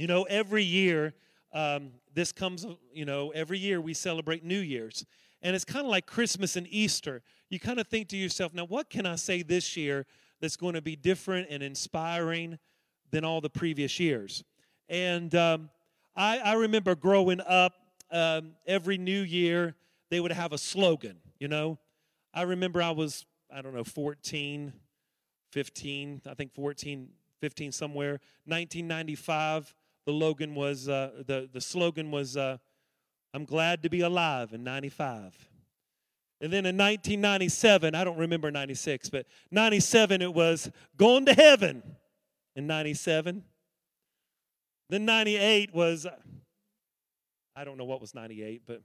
You know, every year, um, this comes, you know, every year we celebrate New Year's. And it's kind of like Christmas and Easter. You kind of think to yourself, now, what can I say this year that's going to be different and inspiring than all the previous years? And um, I, I, remember growing up, um, every New Year, they would have a slogan, you know. I remember I was, I don't know, 14, 15, I think 14, 15 somewhere. 1995, the Logan was uh, the the slogan was uh, "I'm glad to be alive" in '95. And then in 1997, I don't remember 96, but 97 it was "Going to Heaven" in 97. Then 98 was I don't know what was 98, but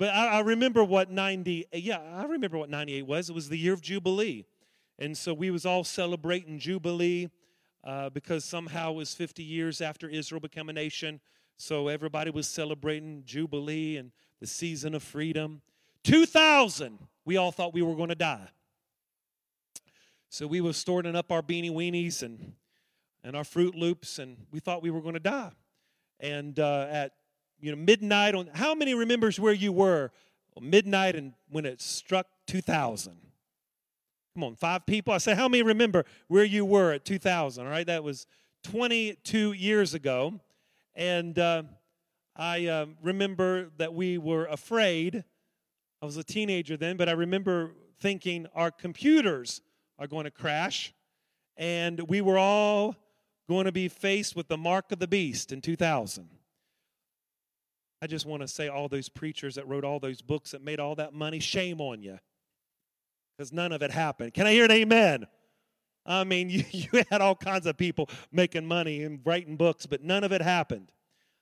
but I, I remember what 90 yeah I remember what 98 was. It was the year of Jubilee, and so we was all celebrating Jubilee uh, because somehow it was 50 years after Israel became a nation. So everybody was celebrating Jubilee and the season of freedom. 2000, we all thought we were going to die. So we were storing up our beanie weenies and, and our Froot Loops, and we thought we were going to die. And uh, at you know midnight on how many remembers where you were midnight and when it struck 2000 Come on, five people. I say, how many remember where you were at 2000? All right, that was 22 years ago. And uh, I uh, remember that we were afraid. I was a teenager then, but I remember thinking our computers are going to crash. And we were all going to be faced with the mark of the beast in 2000. I just want to say, all those preachers that wrote all those books that made all that money, shame on you because none of it happened. Can I hear an amen? I mean, you, you had all kinds of people making money and writing books, but none of it happened.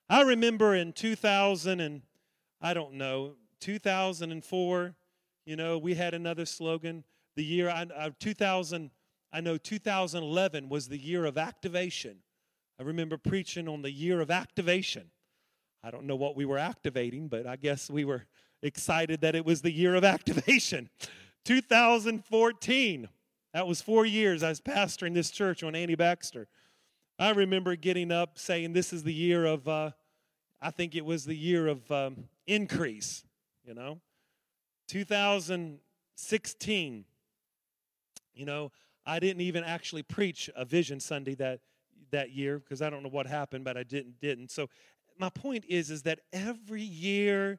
I remember in 2000 and I don't know, 2004, you know, we had another slogan. The year I, I, 2000, I know 2011 was the year of activation. I remember preaching on the year of activation. I don't know what we were activating, but I guess we were excited that it was the year of activation. 2014. That was four years I was pastoring this church on Annie Baxter. I remember getting up saying, This is the year of, uh, I think it was the year of um, increase, you know. 2016, you know, I didn't even actually preach a vision Sunday that that year because I don't know what happened, but I didn't didn't. So my point is is that every year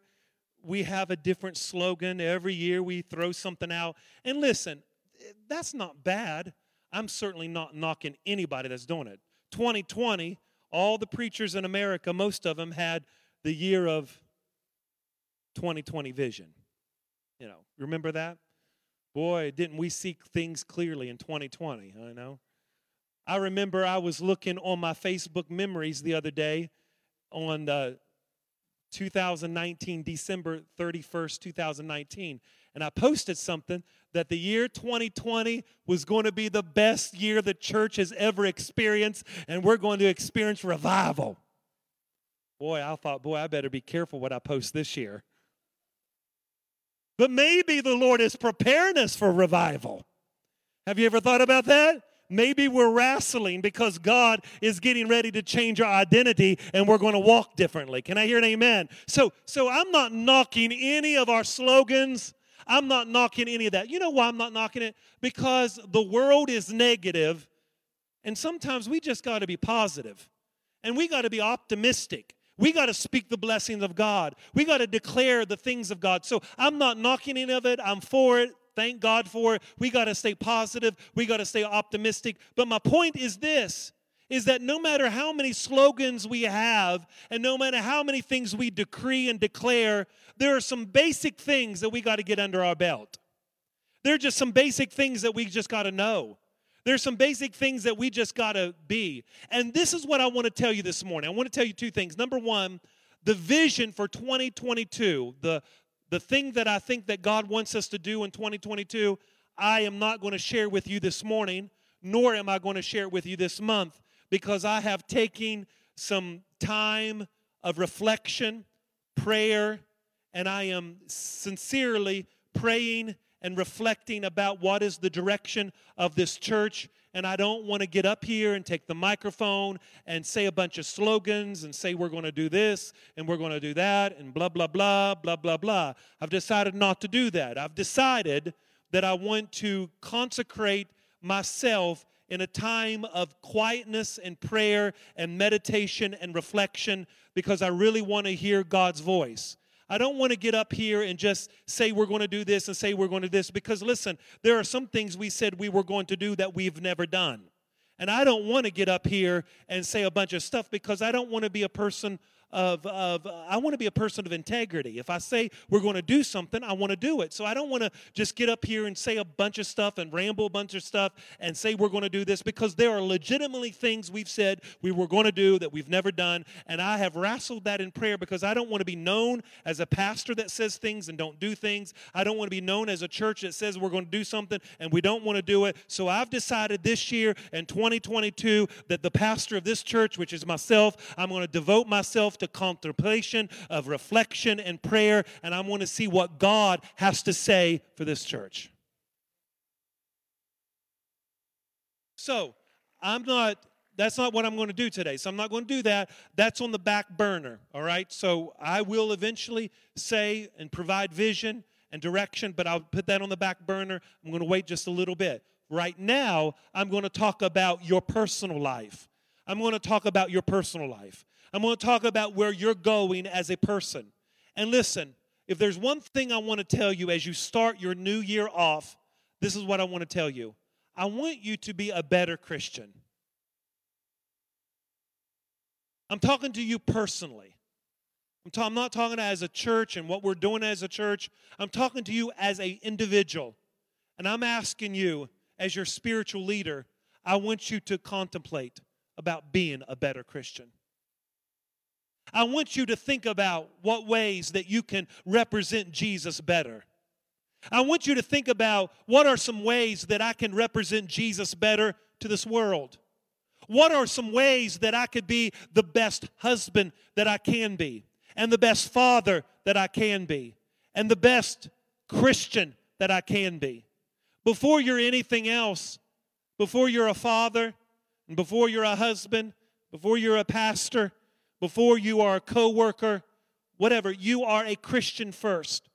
we have a different slogan. Every year we throw something out. And listen, that's not bad. I'm certainly not knocking anybody that's doing it. 2020, all the preachers in America, most of them had the year of 2020 vision. You know, remember that? Boy, didn't we see things clearly in 2020, I know. I remember I was looking on my Facebook memories the other day on the 2019, December 31st, 2019. And I posted something that the year 2020 was going to be the best year the church has ever experienced, and we're going to experience revival. Boy, I thought, boy, I better be careful what I post this year. But maybe the Lord is preparing us for revival. Have you ever thought about that? Maybe we're wrestling because God is getting ready to change our identity and we're going to walk differently. Can I hear an amen? So, so I'm not knocking any of our slogans. I'm not knocking any of that. You know why I'm not knocking it? Because the world is negative, and sometimes we just got to be positive, and we got to be optimistic. We got to speak the blessings of God. We got to declare the things of God. So I'm not knocking any of it. I'm for it. Thank God for it. We got to stay positive. We got to stay optimistic. But my point is this is that no matter how many slogans we have and no matter how many things we decree and declare, there are some basic things that we got to get under our belt. There are just some basic things that we just got to know. There's some basic things that we just got to be. And this is what I want to tell you this morning. I want to tell you two things. Number one, the vision for 2022, the, the thing that I think that God wants us to do in 2022, I am not going to share with you this morning, nor am I going to share it with you this month, because I have taken some time of reflection, prayer, and I am sincerely praying and reflecting about what is the direction of this church. And I don't want to get up here and take the microphone and say a bunch of slogans and say we're going to do this and we're going to do that and blah, blah, blah, blah, blah, blah. I've decided not to do that. I've decided that I want to consecrate myself in a time of quietness and prayer and meditation and reflection because I really want to hear God's voice. I don't want to get up here and just say we're going to do this and say we're going to do this because listen, there are some things we said we were going to do that we've never done. And I don't want to get up here and say a bunch of stuff because I don't want to be a person of, of uh, I want to be a person of integrity. If I say we're going to do something, I want to do it. So I don't want to just get up here and say a bunch of stuff and ramble a bunch of stuff and say we're going to do this because there are legitimately things we've said we were going to do that we've never done. And I have wrestled that in prayer because I don't want to be known as a pastor that says things and don't do things. I don't want to be known as a church that says we're going to do something and we don't want to do it. So I've decided this year in 2022 that the pastor of this church, which is myself, I'm going to devote myself to contemplation, of reflection and prayer, and I want to see what God has to say for this church. So, I'm not that's not what I'm going to do today. So I'm not going to do that. That's on the back burner, all right? So I will eventually say and provide vision and direction, but I'll put that on the back burner. I'm going to wait just a little bit. Right now, I'm going to talk about your personal life. I'm going to talk about your personal life. I'm going to talk about where you're going as a person. And listen, if there's one thing I want to tell you as you start your new year off, this is what I want to tell you. I want you to be a better Christian. I'm talking to you personally. I'm, ta- I'm not talking as a church and what we're doing as a church. I'm talking to you as an individual. And I'm asking you, as your spiritual leader, I want you to contemplate about being a better Christian. I want you to think about what ways that you can represent Jesus better. I want you to think about what are some ways that I can represent Jesus better to this world. What are some ways that I could be the best husband that I can be, and the best father that I can be, and the best Christian that I can be? Before you're anything else, before you're a father, and before you're a husband, before you're a pastor, before you are a co worker, whatever, you are a Christian first.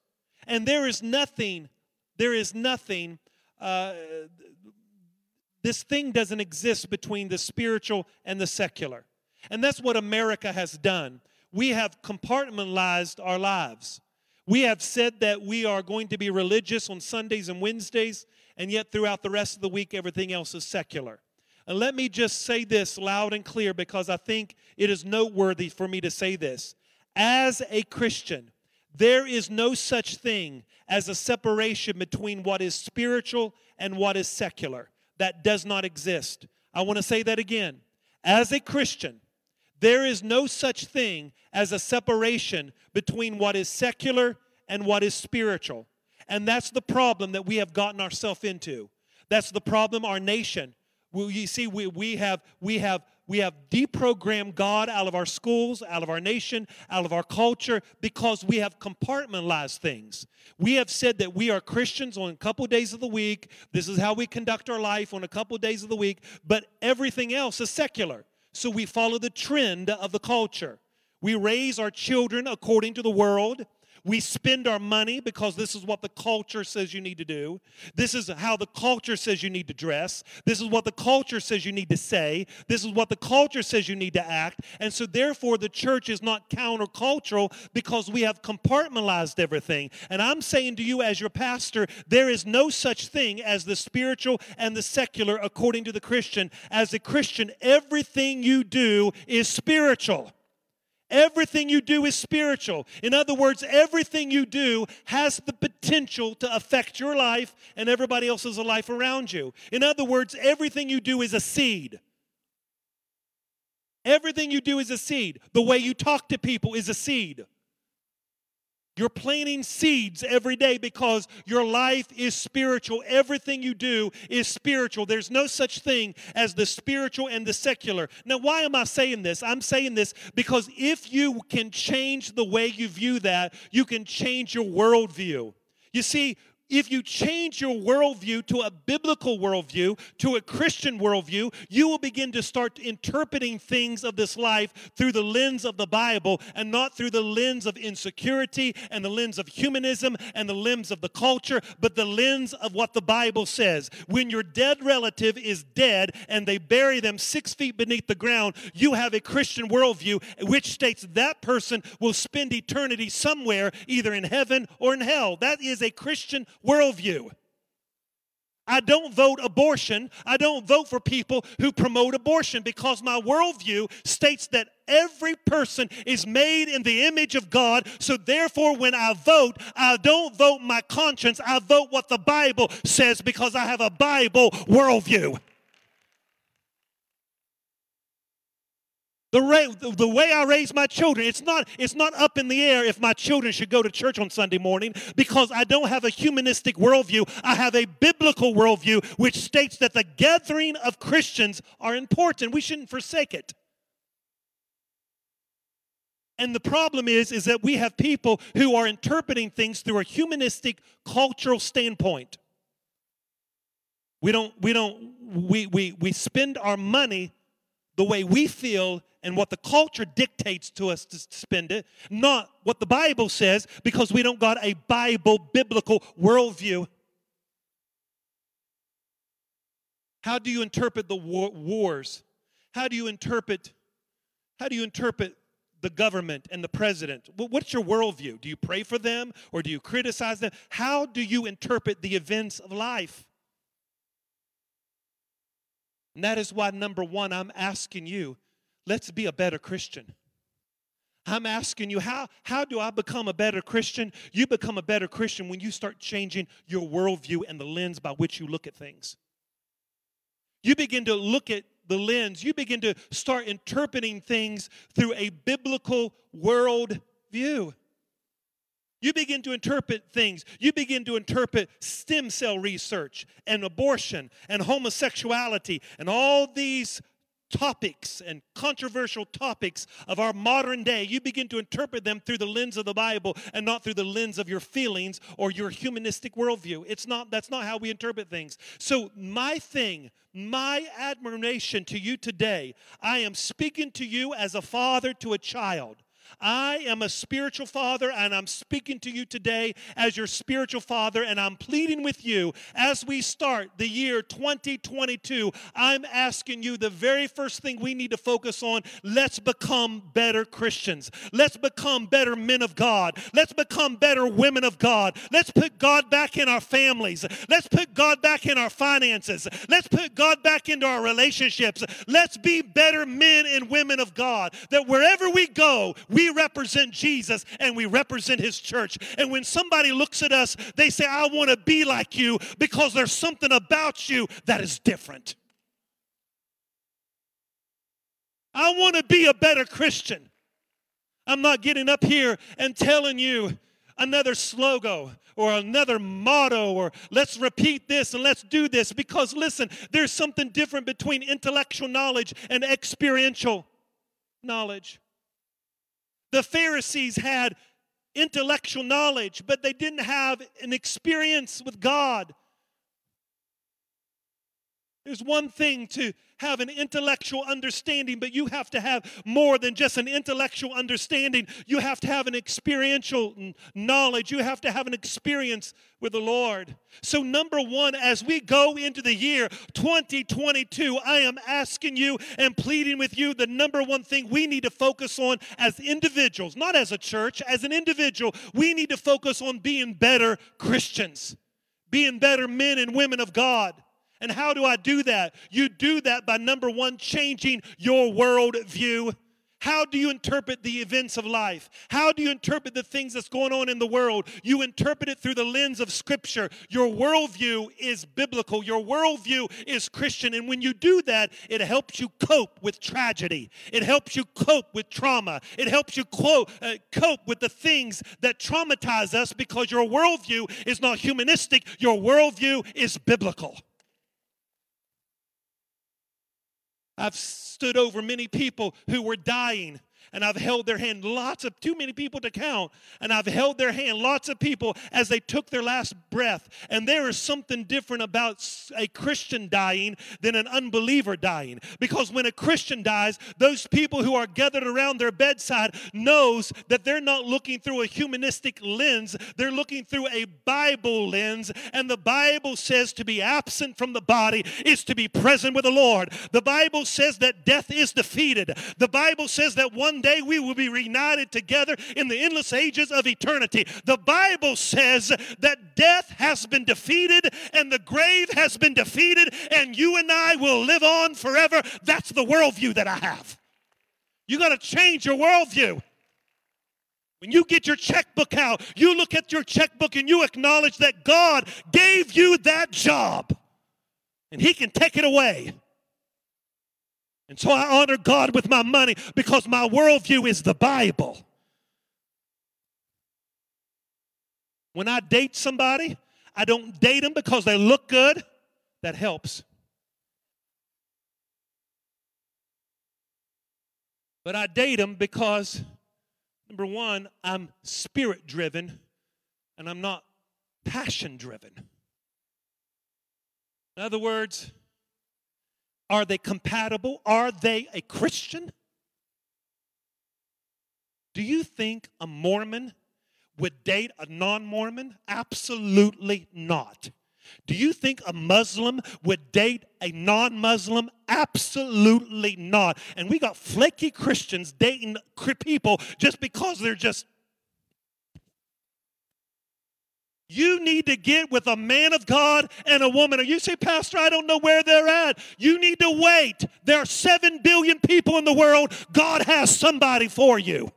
And there is nothing, there is nothing, uh, this thing doesn't exist between the spiritual and the secular. And that's what America has done. We have compartmentalized our lives. We have said that we are going to be religious on Sundays and Wednesdays, and yet throughout the rest of the week, everything else is secular. And let me just say this loud and clear because I think it is noteworthy for me to say this. As a Christian, there is no such thing as a separation between what is spiritual and what is secular. That does not exist. I want to say that again. As a Christian, there is no such thing as a separation between what is secular and what is spiritual. And that's the problem that we have gotten ourselves into. That's the problem our nation well, you see, we, we have we have we have deprogrammed God out of our schools, out of our nation, out of our culture because we have compartmentalized things. We have said that we are Christians on a couple days of the week. This is how we conduct our life on a couple days of the week, but everything else is secular. So we follow the trend of the culture. We raise our children according to the world. We spend our money because this is what the culture says you need to do. This is how the culture says you need to dress. This is what the culture says you need to say. This is what the culture says you need to act. And so, therefore, the church is not countercultural because we have compartmentalized everything. And I'm saying to you, as your pastor, there is no such thing as the spiritual and the secular according to the Christian. As a Christian, everything you do is spiritual. Everything you do is spiritual. In other words, everything you do has the potential to affect your life and everybody else's life around you. In other words, everything you do is a seed. Everything you do is a seed. The way you talk to people is a seed. You're planting seeds every day because your life is spiritual. Everything you do is spiritual. There's no such thing as the spiritual and the secular. Now, why am I saying this? I'm saying this because if you can change the way you view that, you can change your worldview. You see, if you change your worldview to a biblical worldview, to a Christian worldview, you will begin to start interpreting things of this life through the lens of the Bible and not through the lens of insecurity and the lens of humanism and the lens of the culture, but the lens of what the Bible says. When your dead relative is dead and they bury them six feet beneath the ground, you have a Christian worldview which states that person will spend eternity somewhere, either in heaven or in hell. That is a Christian worldview. I don't vote abortion. I don't vote for people who promote abortion because my worldview states that every person is made in the image of God. So, therefore, when I vote, I don't vote my conscience. I vote what the Bible says because I have a Bible worldview. The, the way I raise my children, it's not, it's not up in the air if my children should go to church on Sunday morning because I don't have a humanistic worldview. I have a biblical worldview which states that the gathering of Christians are important. We shouldn't forsake it. And the problem is, is that we have people who are interpreting things through a humanistic cultural standpoint. We don't, we don't, we, we, we spend our money the way we feel and what the culture dictates to us to spend it, not what the Bible says, because we don't got a Bible, biblical worldview. How do you interpret the war- wars? How do you interpret? How do you interpret the government and the president? What's your worldview? Do you pray for them or do you criticize them? How do you interpret the events of life? And that is why, number one, I'm asking you let's be a better Christian. I'm asking you, how, how do I become a better Christian? You become a better Christian when you start changing your worldview and the lens by which you look at things. You begin to look at the lens, you begin to start interpreting things through a biblical world view. You begin to interpret things. You begin to interpret stem cell research and abortion and homosexuality and all these topics and controversial topics of our modern day, you begin to interpret them through the lens of the Bible and not through the lens of your feelings or your humanistic worldview. It's not that's not how we interpret things. So my thing, my admiration to you today, I am speaking to you as a father to a child. I am a spiritual father, and I'm speaking to you today as your spiritual father, and I'm pleading with you as we start the year 2022. I'm asking you the very first thing we need to focus on let's become better Christians. Let's become better men of God. Let's become better women of God. Let's put God back in our families. Let's put God back in our finances. Let's put God back into our relationships. Let's be better men and women of God. That wherever we go, we represent Jesus and we represent his church. And when somebody looks at us, they say, I want to be like you because there's something about you that is different. I want to be a better Christian. I'm not getting up here and telling you another slogan or another motto or let's repeat this and let's do this because listen, there's something different between intellectual knowledge and experiential knowledge. The Pharisees had intellectual knowledge, but they didn't have an experience with God. There's one thing to have an intellectual understanding, but you have to have more than just an intellectual understanding. You have to have an experiential knowledge. You have to have an experience with the Lord. So, number one, as we go into the year 2022, I am asking you and pleading with you the number one thing we need to focus on as individuals, not as a church, as an individual, we need to focus on being better Christians, being better men and women of God. And how do I do that? You do that by number one, changing your worldview. How do you interpret the events of life? How do you interpret the things that's going on in the world? You interpret it through the lens of Scripture. Your worldview is biblical, your worldview is Christian. And when you do that, it helps you cope with tragedy, it helps you cope with trauma, it helps you cope, uh, cope with the things that traumatize us because your worldview is not humanistic, your worldview is biblical. I've stood over many people who were dying and I've held their hand, lots of, too many people to count, and I've held their hand, lots of people, as they took their last breath. And there is something different about a Christian dying than an unbeliever dying. Because when a Christian dies, those people who are gathered around their bedside knows that they're not looking through a humanistic lens, they're looking through a Bible lens. And the Bible says to be absent from the body is to be present with the Lord. The Bible says that death is defeated. The Bible says that one day we will be reunited together in the endless ages of eternity. The Bible says that death has been defeated and the grave has been defeated, and you and I will live on forever. That's the worldview that I have. You got to change your worldview. When you get your checkbook out, you look at your checkbook and you acknowledge that God gave you that job and He can take it away. And so I honor God with my money because my worldview is the Bible. When I date somebody, I don't date them because they look good. That helps. But I date them because, number one, I'm spirit driven and I'm not passion driven. In other words, are they compatible? Are they a Christian? Do you think a Mormon would date a non Mormon? Absolutely not. Do you think a Muslim would date a non Muslim? Absolutely not. And we got flaky Christians dating people just because they're just You need to get with a man of God and a woman. Or you say, Pastor, I don't know where they're at. You need to wait. There are seven billion people in the world. God has somebody for you.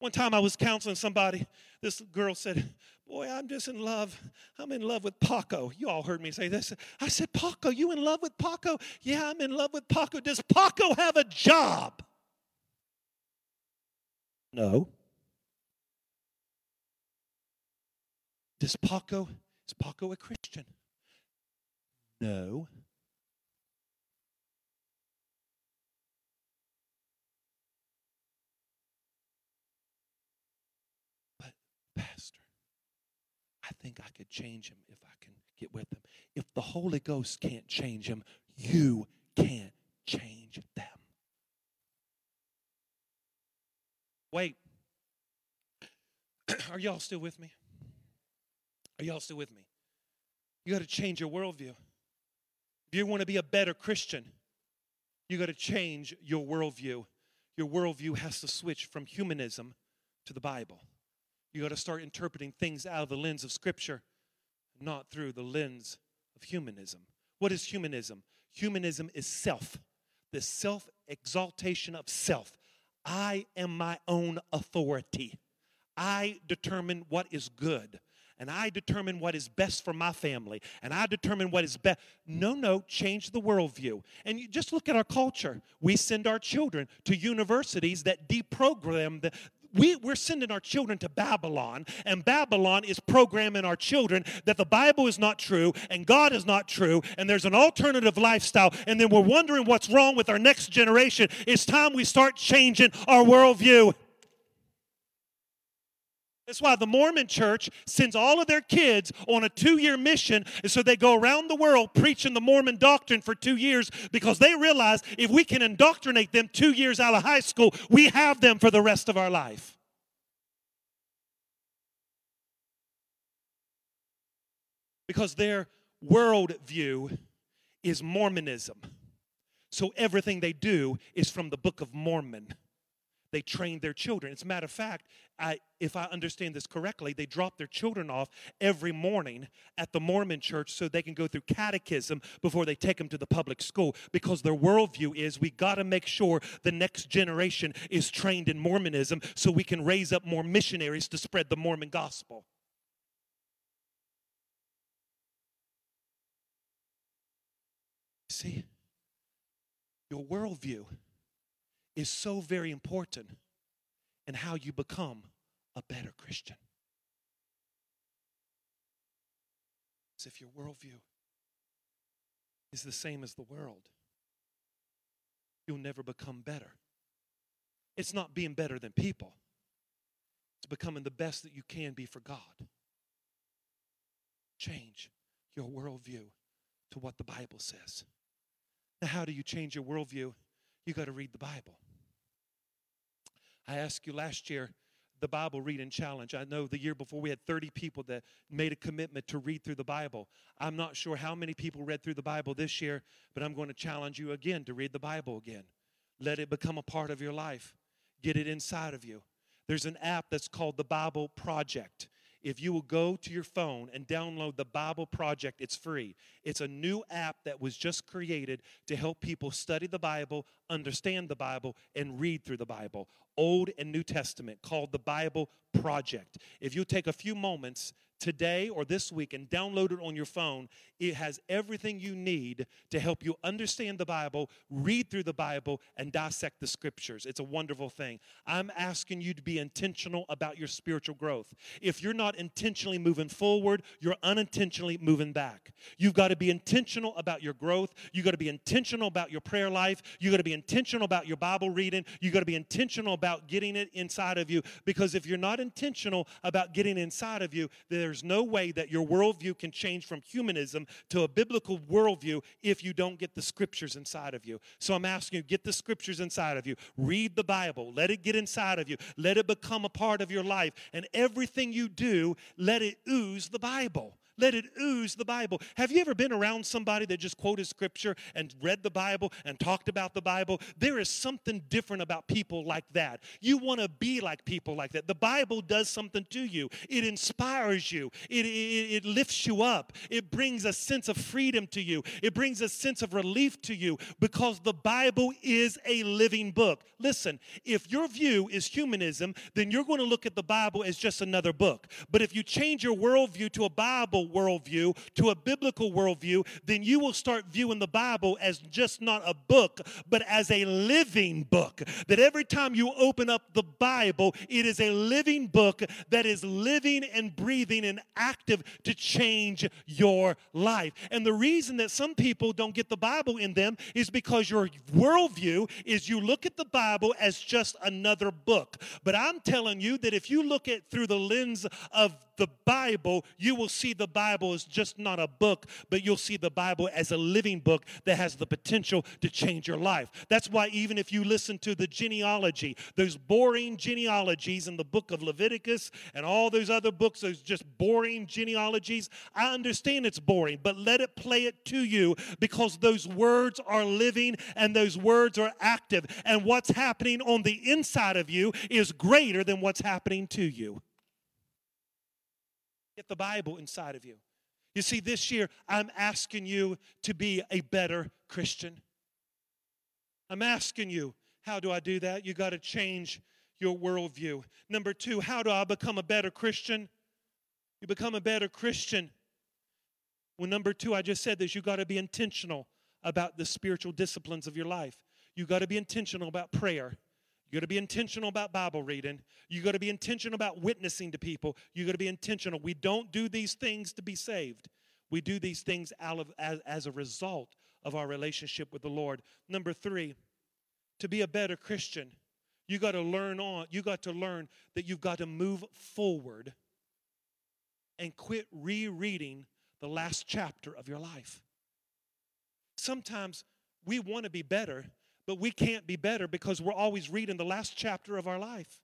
One time I was counseling somebody. This girl said, Boy, I'm just in love. I'm in love with Paco. You all heard me say this. I said, Paco, you in love with Paco? Yeah, I'm in love with Paco. Does Paco have a job? No. Does Paco, is Paco a Christian? No. But, Pastor, I think I could change him if I can get with him. If the Holy Ghost can't change him, you can't change them. Wait. Are y'all still with me? Are y'all still with me? You got to change your worldview. If you want to be a better Christian, you got to change your worldview. Your worldview has to switch from humanism to the Bible. You got to start interpreting things out of the lens of Scripture, not through the lens of humanism. What is humanism? Humanism is self, the self exaltation of self. I am my own authority. I determine what is good and I determine what is best for my family, and I determine what is best. No, no, change the worldview. And you just look at our culture. We send our children to universities that deprogram the, we, we're sending our children to Babylon, and Babylon is programming our children that the Bible is not true and God is not true, and there's an alternative lifestyle, and then we're wondering what's wrong with our next generation. It's time we start changing our worldview. That's why the Mormon church sends all of their kids on a two year mission. And so they go around the world preaching the Mormon doctrine for two years because they realize if we can indoctrinate them two years out of high school, we have them for the rest of our life. Because their worldview is Mormonism. So everything they do is from the Book of Mormon they train their children. As a matter of fact, I, if I understand this correctly, they drop their children off every morning at the Mormon church so they can go through catechism before they take them to the public school because their worldview is we got to make sure the next generation is trained in Mormonism so we can raise up more missionaries to spread the Mormon gospel. See, your worldview is so very important in how you become a better Christian. If your worldview is the same as the world, you'll never become better. It's not being better than people, it's becoming the best that you can be for God. Change your worldview to what the Bible says. Now, how do you change your worldview? You got to read the Bible. I asked you last year the Bible reading challenge. I know the year before we had 30 people that made a commitment to read through the Bible. I'm not sure how many people read through the Bible this year, but I'm going to challenge you again to read the Bible again. Let it become a part of your life, get it inside of you. There's an app that's called the Bible Project if you will go to your phone and download the Bible Project, it's free. It's a new app that was just created to help people study the Bible, understand the Bible, and read through the Bible, Old and New Testament, called the Bible Project. If you take a few moments today or this week and download it on your phone, it has everything you need to help you understand the Bible, read through the Bible, and dissect the scriptures. It's a wonderful thing. I'm asking you to be intentional about your spiritual growth. If you're not intentionally moving forward, you're unintentionally moving back. You've got to be intentional about your growth. You've got to be intentional about your prayer life. You've got to be intentional about your Bible reading. You've got to be intentional about getting it inside of you because if you're not intentional about getting inside of you, there's no way that your worldview can change from humanism to a biblical worldview if you don't get the scriptures inside of you. So I'm asking you, get the scriptures inside of you. Read the Bible. Let it get inside of you. Let it become a part of your life. And everything you do, let it ooze the Bible. Let it ooze the Bible. Have you ever been around somebody that just quoted scripture and read the Bible and talked about the Bible? There is something different about people like that. You want to be like people like that. The Bible does something to you, it inspires you, it, it, it lifts you up, it brings a sense of freedom to you, it brings a sense of relief to you because the Bible is a living book. Listen, if your view is humanism, then you're going to look at the Bible as just another book. But if you change your worldview to a Bible worldview to a biblical worldview, then you will start viewing the Bible as just not a book, but as a living book. That every time you open up the Bible, it is a living book that is living and breathing and active to change your life. And the reason that some people don't get the Bible in them is because your worldview is you look at the Bible as just another book. But I'm telling you that if you look at through the lens of the Bible, you will see the Bible is just not a book, but you'll see the Bible as a living book that has the potential to change your life. That's why, even if you listen to the genealogy, those boring genealogies in the book of Leviticus and all those other books, those just boring genealogies, I understand it's boring, but let it play it to you because those words are living and those words are active. And what's happening on the inside of you is greater than what's happening to you. Get the Bible inside of you. You see, this year, I'm asking you to be a better Christian. I'm asking you, how do I do that? You got to change your worldview. Number two, how do I become a better Christian? You become a better Christian. Well, number two, I just said this you got to be intentional about the spiritual disciplines of your life. You got to be intentional about prayer. You got to be intentional about Bible reading. You got to be intentional about witnessing to people. You got to be intentional. We don't do these things to be saved. We do these things out of, as, as a result of our relationship with the Lord. Number three, to be a better Christian, you got to learn on. You got to learn that you've got to move forward and quit rereading the last chapter of your life. Sometimes we want to be better, but we can't be better because we're always reading the last chapter of our life.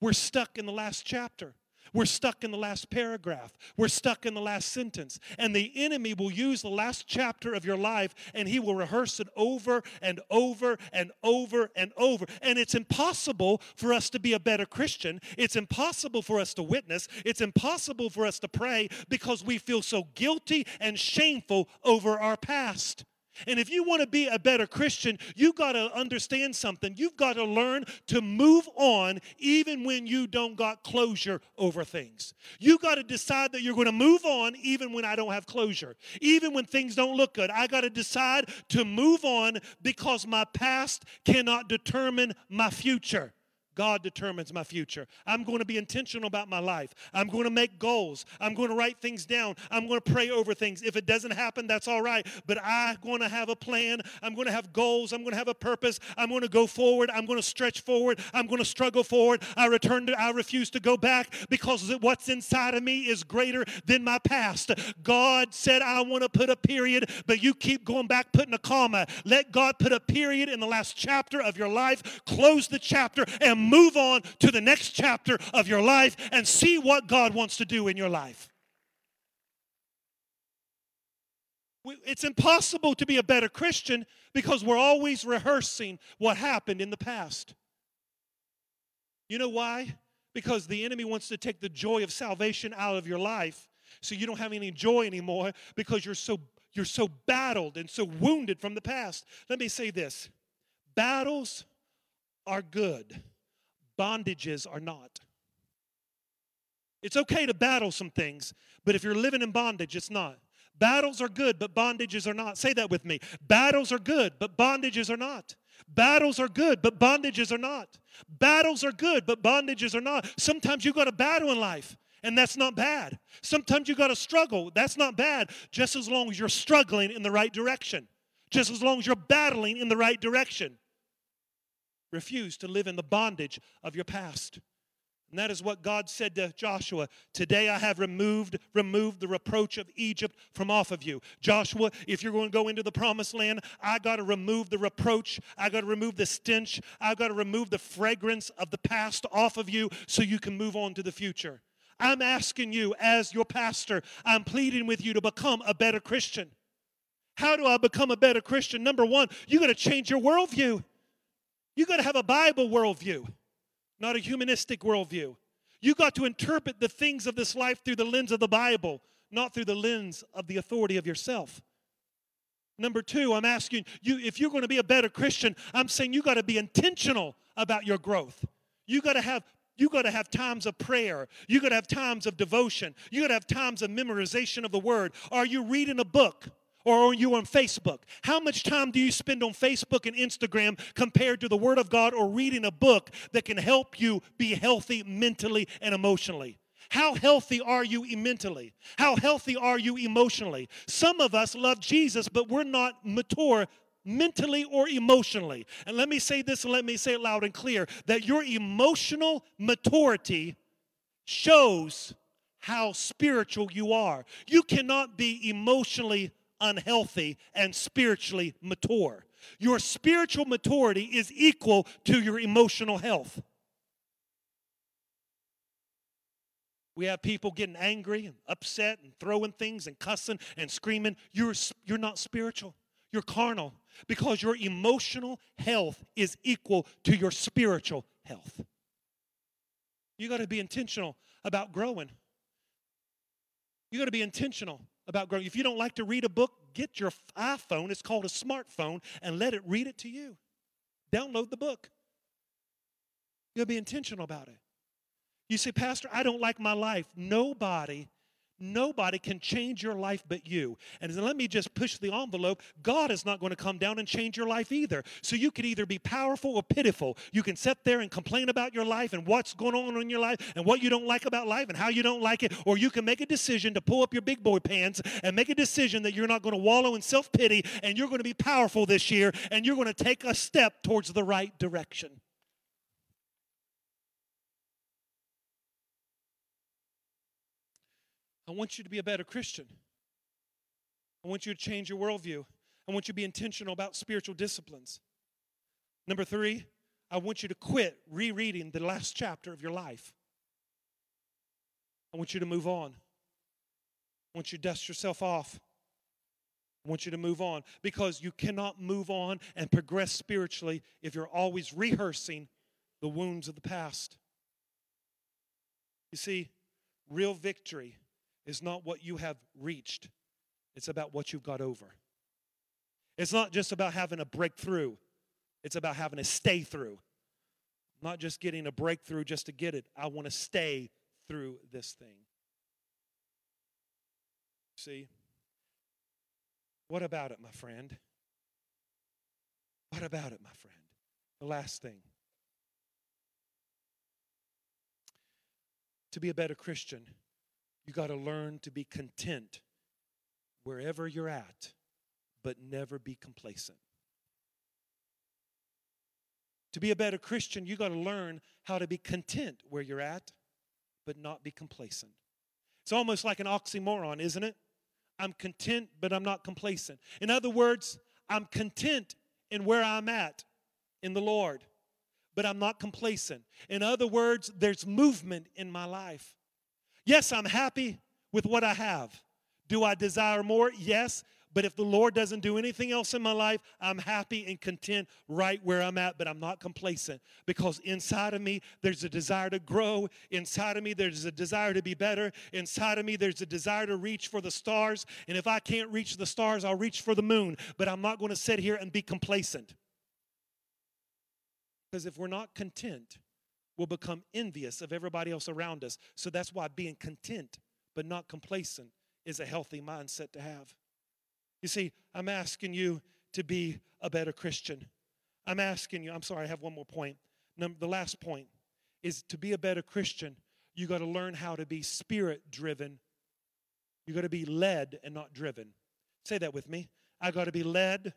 We're stuck in the last chapter. We're stuck in the last paragraph. We're stuck in the last sentence. And the enemy will use the last chapter of your life and he will rehearse it over and over and over and over. And it's impossible for us to be a better Christian. It's impossible for us to witness. It's impossible for us to pray because we feel so guilty and shameful over our past. And if you want to be a better Christian, you got to understand something. You've got to learn to move on even when you don't got closure over things. You got to decide that you're going to move on even when I don't have closure. Even when things don't look good. I got to decide to move on because my past cannot determine my future. God determines my future. I'm going to be intentional about my life. I'm going to make goals. I'm going to write things down. I'm going to pray over things. If it doesn't happen, that's all right. But I'm going to have a plan. I'm going to have goals. I'm going to have a purpose. I'm going to go forward. I'm going to stretch forward. I'm going to struggle forward. I return to I refuse to go back because what's inside of me is greater than my past. God said I want to put a period, but you keep going back putting a comma. Let God put a period in the last chapter of your life. Close the chapter and move on to the next chapter of your life and see what God wants to do in your life. It's impossible to be a better Christian because we're always rehearsing what happened in the past. You know why? Because the enemy wants to take the joy of salvation out of your life so you don't have any joy anymore because you're so you're so battled and so wounded from the past. Let me say this. Battles are good bondages are not. It's okay to battle some things, but if you're living in bondage, it's not. Battles are good, but bondages are not. Say that with me. Battles are good, but bondages are not. Battles are good, but bondages are not. Battles are good, but bondages are not. Sometimes you've got to battle in life, and that's not bad. Sometimes you've got to struggle. That's not bad, just as long as you're struggling in the right direction, just as long as you're battling in the right direction refuse to live in the bondage of your past. And that is what God said to Joshua. Today I have removed removed the reproach of Egypt from off of you. Joshua, if you're going to go into the promised land, I got to remove the reproach. I got to remove the stench. I got to remove the fragrance of the past off of you so you can move on to the future. I'm asking you as your pastor, I'm pleading with you to become a better Christian. How do I become a better Christian? Number 1, you got to change your worldview. You got to have a Bible worldview, not a humanistic worldview. You got to interpret the things of this life through the lens of the Bible, not through the lens of the authority of yourself. Number two, I'm asking you if you're going to be a better Christian, I'm saying you got to be intentional about your growth. You got to have you got to have times of prayer. You got to have times of devotion. You got to have times of memorization of the word. Are you reading a book? Or are you on Facebook? How much time do you spend on Facebook and Instagram compared to the Word of God or reading a book that can help you be healthy mentally and emotionally? How healthy are you mentally? How healthy are you emotionally? Some of us love Jesus, but we're not mature mentally or emotionally. And let me say this and let me say it loud and clear that your emotional maturity shows how spiritual you are. You cannot be emotionally unhealthy and spiritually mature. Your spiritual maturity is equal to your emotional health. We have people getting angry and upset and throwing things and cussing and screaming. You're, you're not spiritual, you're carnal because your emotional health is equal to your spiritual health. You got to be intentional about growing. You got to be intentional about growing. If you don't like to read a book, get your iPhone, it's called a smartphone, and let it read it to you. Download the book. You'll be intentional about it. You say, Pastor, I don't like my life. Nobody Nobody can change your life but you. And let me just push the envelope. God is not going to come down and change your life either. So you could either be powerful or pitiful. You can sit there and complain about your life and what's going on in your life and what you don't like about life and how you don't like it. Or you can make a decision to pull up your big boy pants and make a decision that you're not going to wallow in self pity and you're going to be powerful this year and you're going to take a step towards the right direction. I want you to be a better Christian. I want you to change your worldview. I want you to be intentional about spiritual disciplines. Number three, I want you to quit rereading the last chapter of your life. I want you to move on. I want you to dust yourself off. I want you to move on because you cannot move on and progress spiritually if you're always rehearsing the wounds of the past. You see, real victory is not what you have reached, it's about what you've got over. It's not just about having a breakthrough, it's about having a stay through. Not just getting a breakthrough just to get it. I want to stay through this thing. See? What about it, my friend? What about it, my friend? The last thing. To be a better Christian, you got to learn to be content wherever you're at, but never be complacent. To be a better Christian, you got to learn how to be content where you're at, but not be complacent. It's almost like an oxymoron, isn't it? I'm content, but I'm not complacent. In other words, I'm content in where I'm at in the Lord, but I'm not complacent. In other words, there's movement in my life. Yes, I'm happy with what I have. Do I desire more? Yes. But if the Lord doesn't do anything else in my life, I'm happy and content right where I'm at, but I'm not complacent because inside of me, there's a desire to grow. Inside of me, there's a desire to be better. Inside of me, there's a desire to reach for the stars. And if I can't reach the stars, I'll reach for the moon. But I'm not going to sit here and be complacent. Because if we're not content, we'll become envious of everybody else around us. So that's why being content but not complacent is a healthy mindset to have. You see, I'm asking you to be a better Christian. I'm asking you, I'm sorry, I have one more point. Number, the last point is to be a better Christian, you got to learn how to be spirit driven. You got to be led and not driven. Say that with me. I got to be led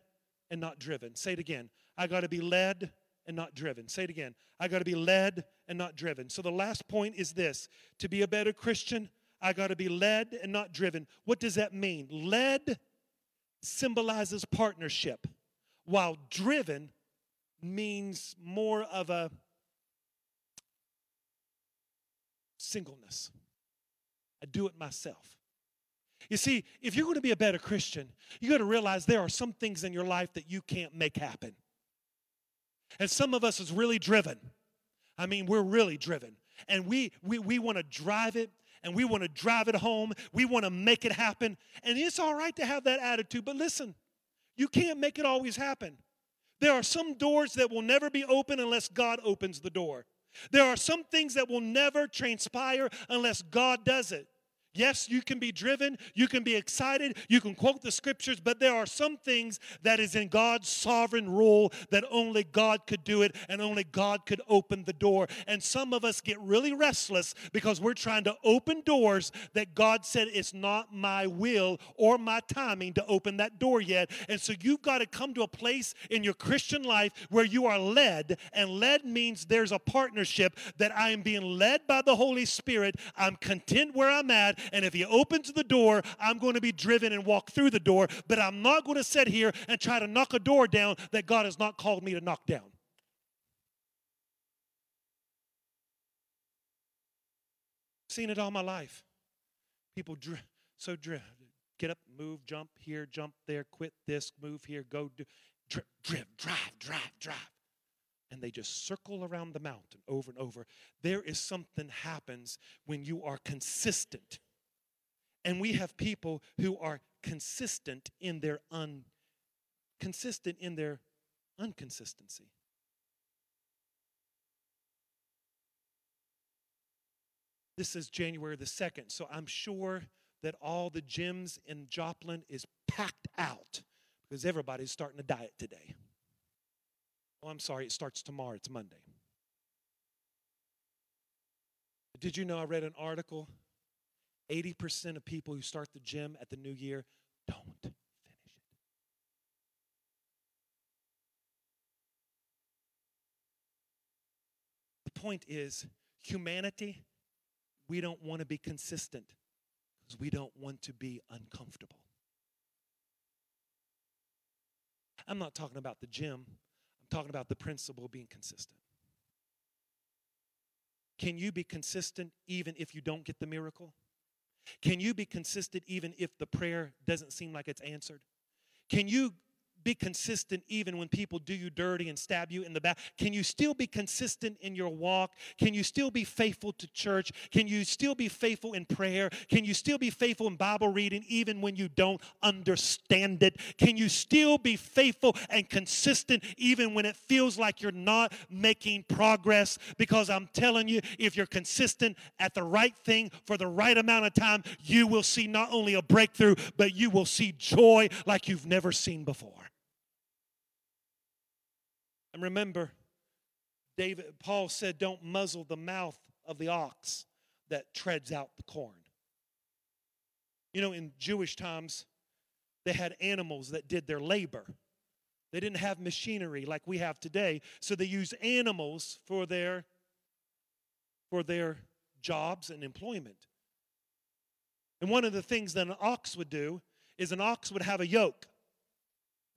and not driven. Say it again. I got to be led and not driven. Say it again. I got to be led and not driven. So the last point is this to be a better Christian, I got to be led and not driven. What does that mean? Led symbolizes partnership, while driven means more of a singleness. I do it myself. You see, if you're going to be a better Christian, you got to realize there are some things in your life that you can't make happen. And some of us is really driven. I mean, we're really driven. And we we we want to drive it and we want to drive it home. We want to make it happen. And it's all right to have that attitude, but listen, you can't make it always happen. There are some doors that will never be open unless God opens the door. There are some things that will never transpire unless God does it. Yes, you can be driven, you can be excited, you can quote the scriptures, but there are some things that is in God's sovereign rule that only God could do it and only God could open the door. And some of us get really restless because we're trying to open doors that God said it's not my will or my timing to open that door yet. And so you've got to come to a place in your Christian life where you are led, and led means there's a partnership that I am being led by the Holy Spirit. I'm content where I'm at and if He opens the door, I'm going to be driven and walk through the door. But I'm not going to sit here and try to knock a door down that God has not called me to knock down. Seen it all my life. People dri- so driven. Get up, move, jump here, jump there, quit this, move here, go do, drive, drive, drive, drive, drive and they just circle around the mountain over and over. There is something happens when you are consistent. And we have people who are consistent in their un consistent in their unconsistency. This is January the 2nd, so I'm sure that all the gyms in Joplin is packed out because everybody's starting to diet today. Oh, I'm sorry, it starts tomorrow, it's Monday. Did you know I read an article 80% of people who start the gym at the new year don't finish it. The point is, humanity, we don't want to be consistent because we don't want to be uncomfortable. I'm not talking about the gym, I'm talking about the principle of being consistent. Can you be consistent even if you don't get the miracle? Can you be consistent even if the prayer doesn't seem like it's answered? Can you be consistent even when people do you dirty and stab you in the back? Can you still be consistent in your walk? Can you still be faithful to church? Can you still be faithful in prayer? Can you still be faithful in Bible reading even when you don't understand it? Can you still be faithful and consistent even when it feels like you're not making progress? Because I'm telling you, if you're consistent at the right thing for the right amount of time, you will see not only a breakthrough, but you will see joy like you've never seen before. And remember, David Paul said, Don't muzzle the mouth of the ox. that treads out the corn. You know, in Jewish times, they had animals that did their labor. They didn't have machinery like we have today, so they used animals for their for their jobs and employment. And one of the things that an ox would do is an ox would have a yoke.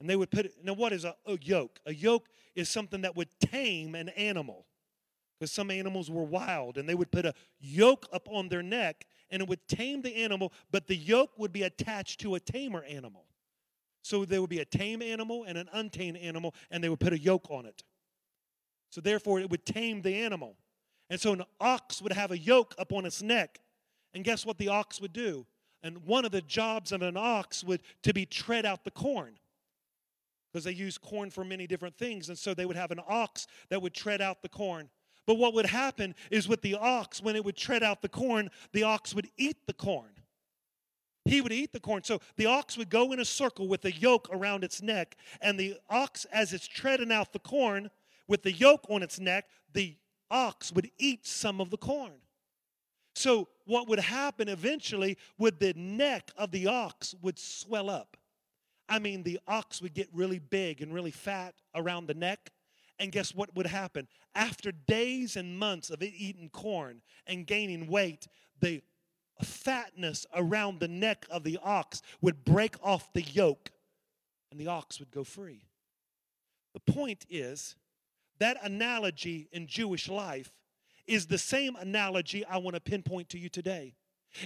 And they would put it, now what is a, a yoke? A yoke is something that would tame an animal. Because some animals were wild, and they would put a yoke up on their neck and it would tame the animal, but the yoke would be attached to a tamer animal. So there would be a tame animal and an untamed animal, and they would put a yoke on it. So therefore, it would tame the animal. And so an ox would have a yoke upon its neck. And guess what the ox would do? And one of the jobs of an ox would to be tread out the corn. Because they use corn for many different things. And so they would have an ox that would tread out the corn. But what would happen is with the ox, when it would tread out the corn, the ox would eat the corn. He would eat the corn. So the ox would go in a circle with a yoke around its neck, and the ox, as it's treading out the corn with the yoke on its neck, the ox would eat some of the corn. So what would happen eventually would the neck of the ox would swell up. I mean, the ox would get really big and really fat around the neck, and guess what would happen? After days and months of it eating corn and gaining weight, the fatness around the neck of the ox would break off the yoke and the ox would go free. The point is, that analogy in Jewish life is the same analogy I want to pinpoint to you today.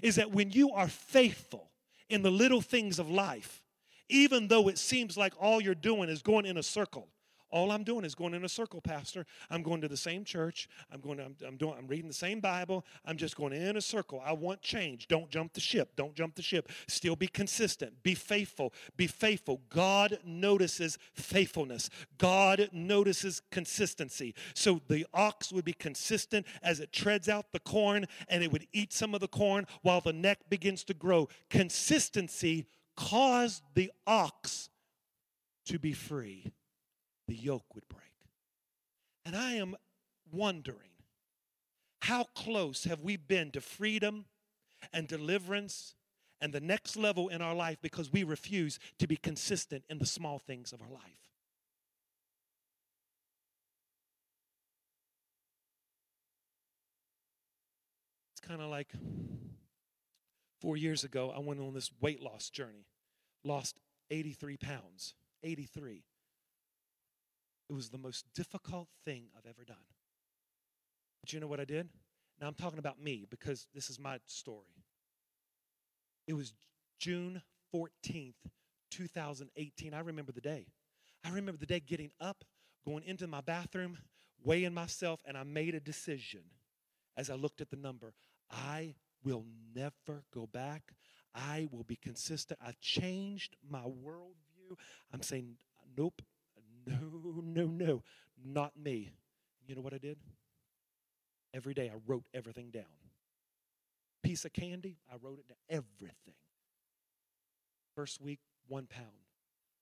Is that when you are faithful in the little things of life, even though it seems like all you're doing is going in a circle, all I'm doing is going in a circle, Pastor. I'm going to the same church. I'm going. To, I'm, I'm doing. I'm reading the same Bible. I'm just going in a circle. I want change. Don't jump the ship. Don't jump the ship. Still be consistent. Be faithful. Be faithful. God notices faithfulness. God notices consistency. So the ox would be consistent as it treads out the corn, and it would eat some of the corn while the neck begins to grow. Consistency caused the ox to be free the yoke would break. And I am wondering how close have we been to freedom and deliverance and the next level in our life because we refuse to be consistent in the small things of our life? It's kind of like four years ago, I went on this weight loss journey, lost 83 pounds. 83. It was the most difficult thing I've ever done. But you know what I did? Now I'm talking about me because this is my story. It was June 14th, 2018. I remember the day. I remember the day getting up, going into my bathroom, weighing myself, and I made a decision as I looked at the number. I will never go back. I will be consistent. I changed my worldview. I'm saying, nope, no, no, no, not me. You know what I did? Every day I wrote everything down. Piece of candy, I wrote it down. Everything. First week, one pound.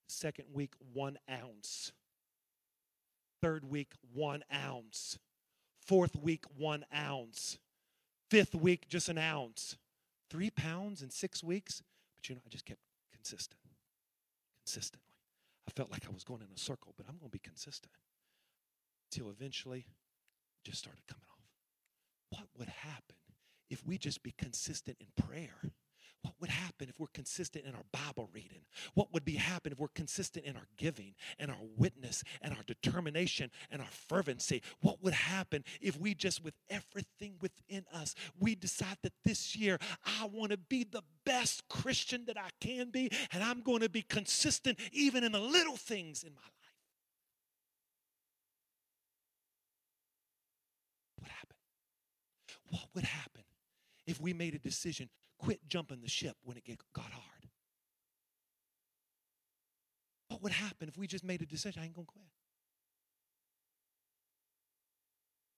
Second week, one ounce. Third week, one ounce. Fourth week, one ounce. Fifth week, just an ounce. Three pounds in six weeks. But you know, I just kept consistent. consistently. I felt like I was going in a circle, but I'm going to be consistent. Till eventually, just started coming off. What would happen if we just be consistent in prayer? What would happen if we're consistent in our Bible reading? What would be happen if we're consistent in our giving and our witness and our determination and our fervency? What would happen if we just, with everything within us, we decide that this year I want to be the best Christian that I can be and I'm going to be consistent even in the little things in my life? What happened? What would happen if we made a decision quit jumping the ship when it got hard? What would happen if we just made a decision? I ain't going to quit.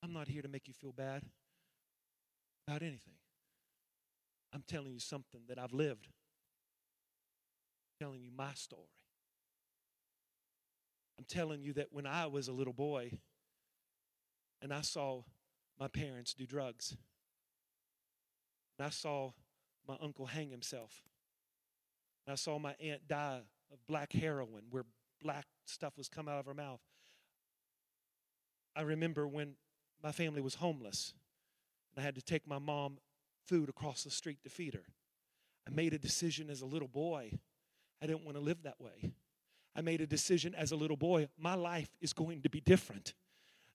I'm not here to make you feel bad about anything. I'm telling you something that I've lived. I'm telling you my story. I'm telling you that when I was a little boy and I saw my parents do drugs, And I saw my uncle hang himself. And I saw my aunt die of black heroin, where black stuff was coming out of her mouth. I remember when my family was homeless and I had to take my mom food across the street to feed her. I made a decision as a little boy. I didn't want to live that way. I made a decision as a little boy. My life is going to be different.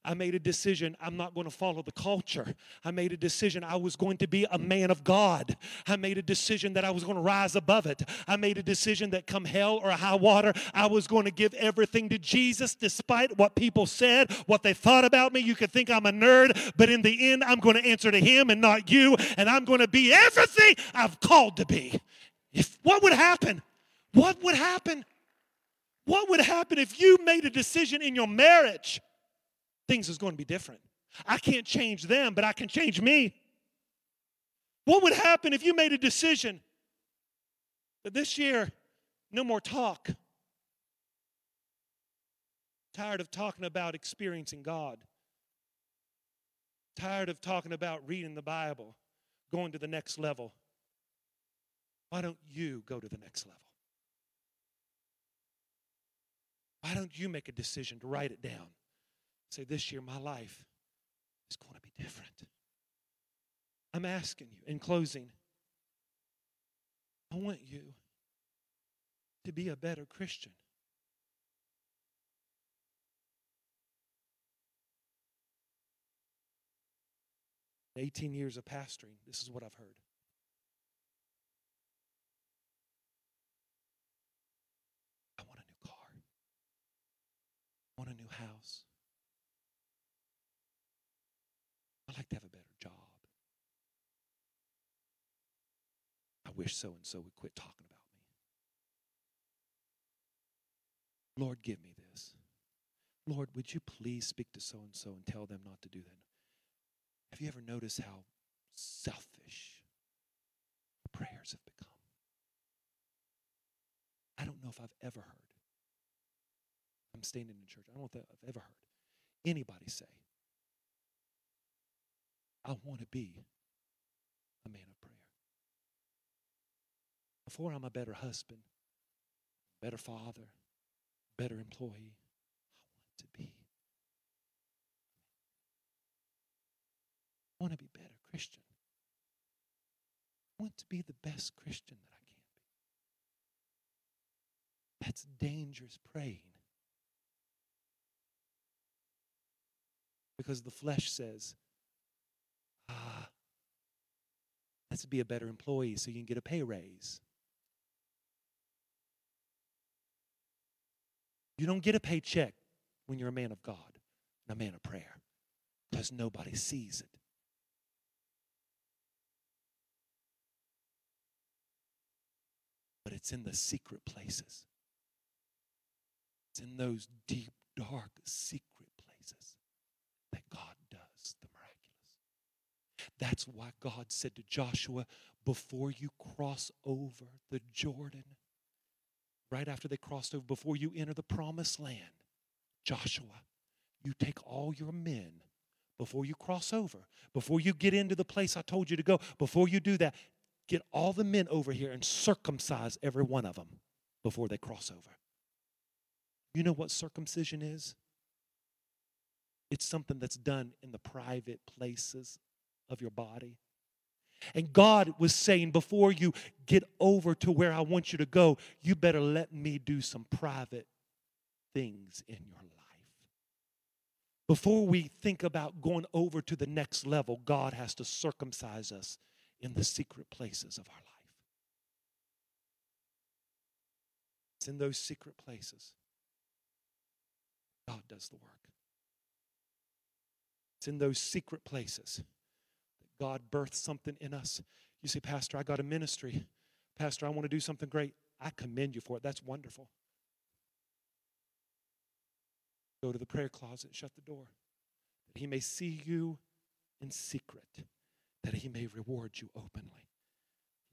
I made a decision I'm not going to follow the culture. I made a decision I was going to be a man of God. I made a decision that I was going to rise above it. I made a decision that come hell or high water, I was going to give everything to Jesus despite what people said, what they thought about me. You could think I'm a nerd, but in the end, I'm going to answer to Him and not you, and I'm going to be everything I've called to be. If what would happen? What would happen? What would happen if you made a decision in your marriage? Things is going to be different. I can't change them, but I can change me. What would happen if you made a decision that this year, no more talk? Tired of talking about experiencing God. Tired of talking about reading the Bible, going to the next level. Why don't you go to the next level? Why don't you make a decision to write it down? Say, this year, my life is going to be different. I'm asking you, in closing, I want you to be a better Christian. In 18 years of pastoring, this is what I've heard. I want a new car. I want a new house. Like to have a better job. I wish so and so would quit talking about me. Lord, give me this. Lord, would you please speak to so and so and tell them not to do that? Have you ever noticed how selfish prayers have become? I don't know if I've ever heard. I'm standing in church. I don't know if I've ever heard anybody say, I want to be a man of prayer. Before I'm a better husband, better father, better employee, I want to be. I want to be better Christian. I want to be the best Christian that I can be. That's dangerous praying. Because the flesh says, ah, let's be a better employee so you can get a pay raise. You don't get a paycheck when you're a man of God and a man of prayer because nobody sees it. But it's in the secret places. It's in those deep, dark, secret places that God that's why God said to Joshua, before you cross over the Jordan, right after they crossed over, before you enter the promised land, Joshua, you take all your men before you cross over, before you get into the place I told you to go, before you do that, get all the men over here and circumcise every one of them before they cross over. You know what circumcision is? It's something that's done in the private places of your body. And God was saying, before you get over to where I want you to go, you better let me do some private things in your life. Before we think about going over to the next level, God has to circumcise us in the secret places of our life. It's in those secret places God does the work. It's in those secret places God birthed something in us. You say, Pastor, I got a ministry. Pastor, I want to do something great. I commend you for it. That's wonderful. Go to the prayer closet and shut the door. That he may see you in secret, that he may reward you openly.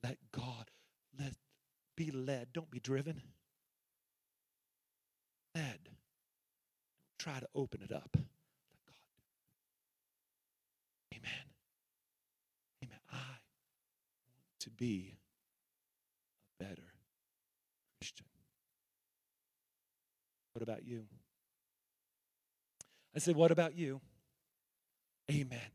Let God, let be led. Don't be driven. Led. Don't try to open it up. To be a better Christian. What about you? I said, What about you? Amen.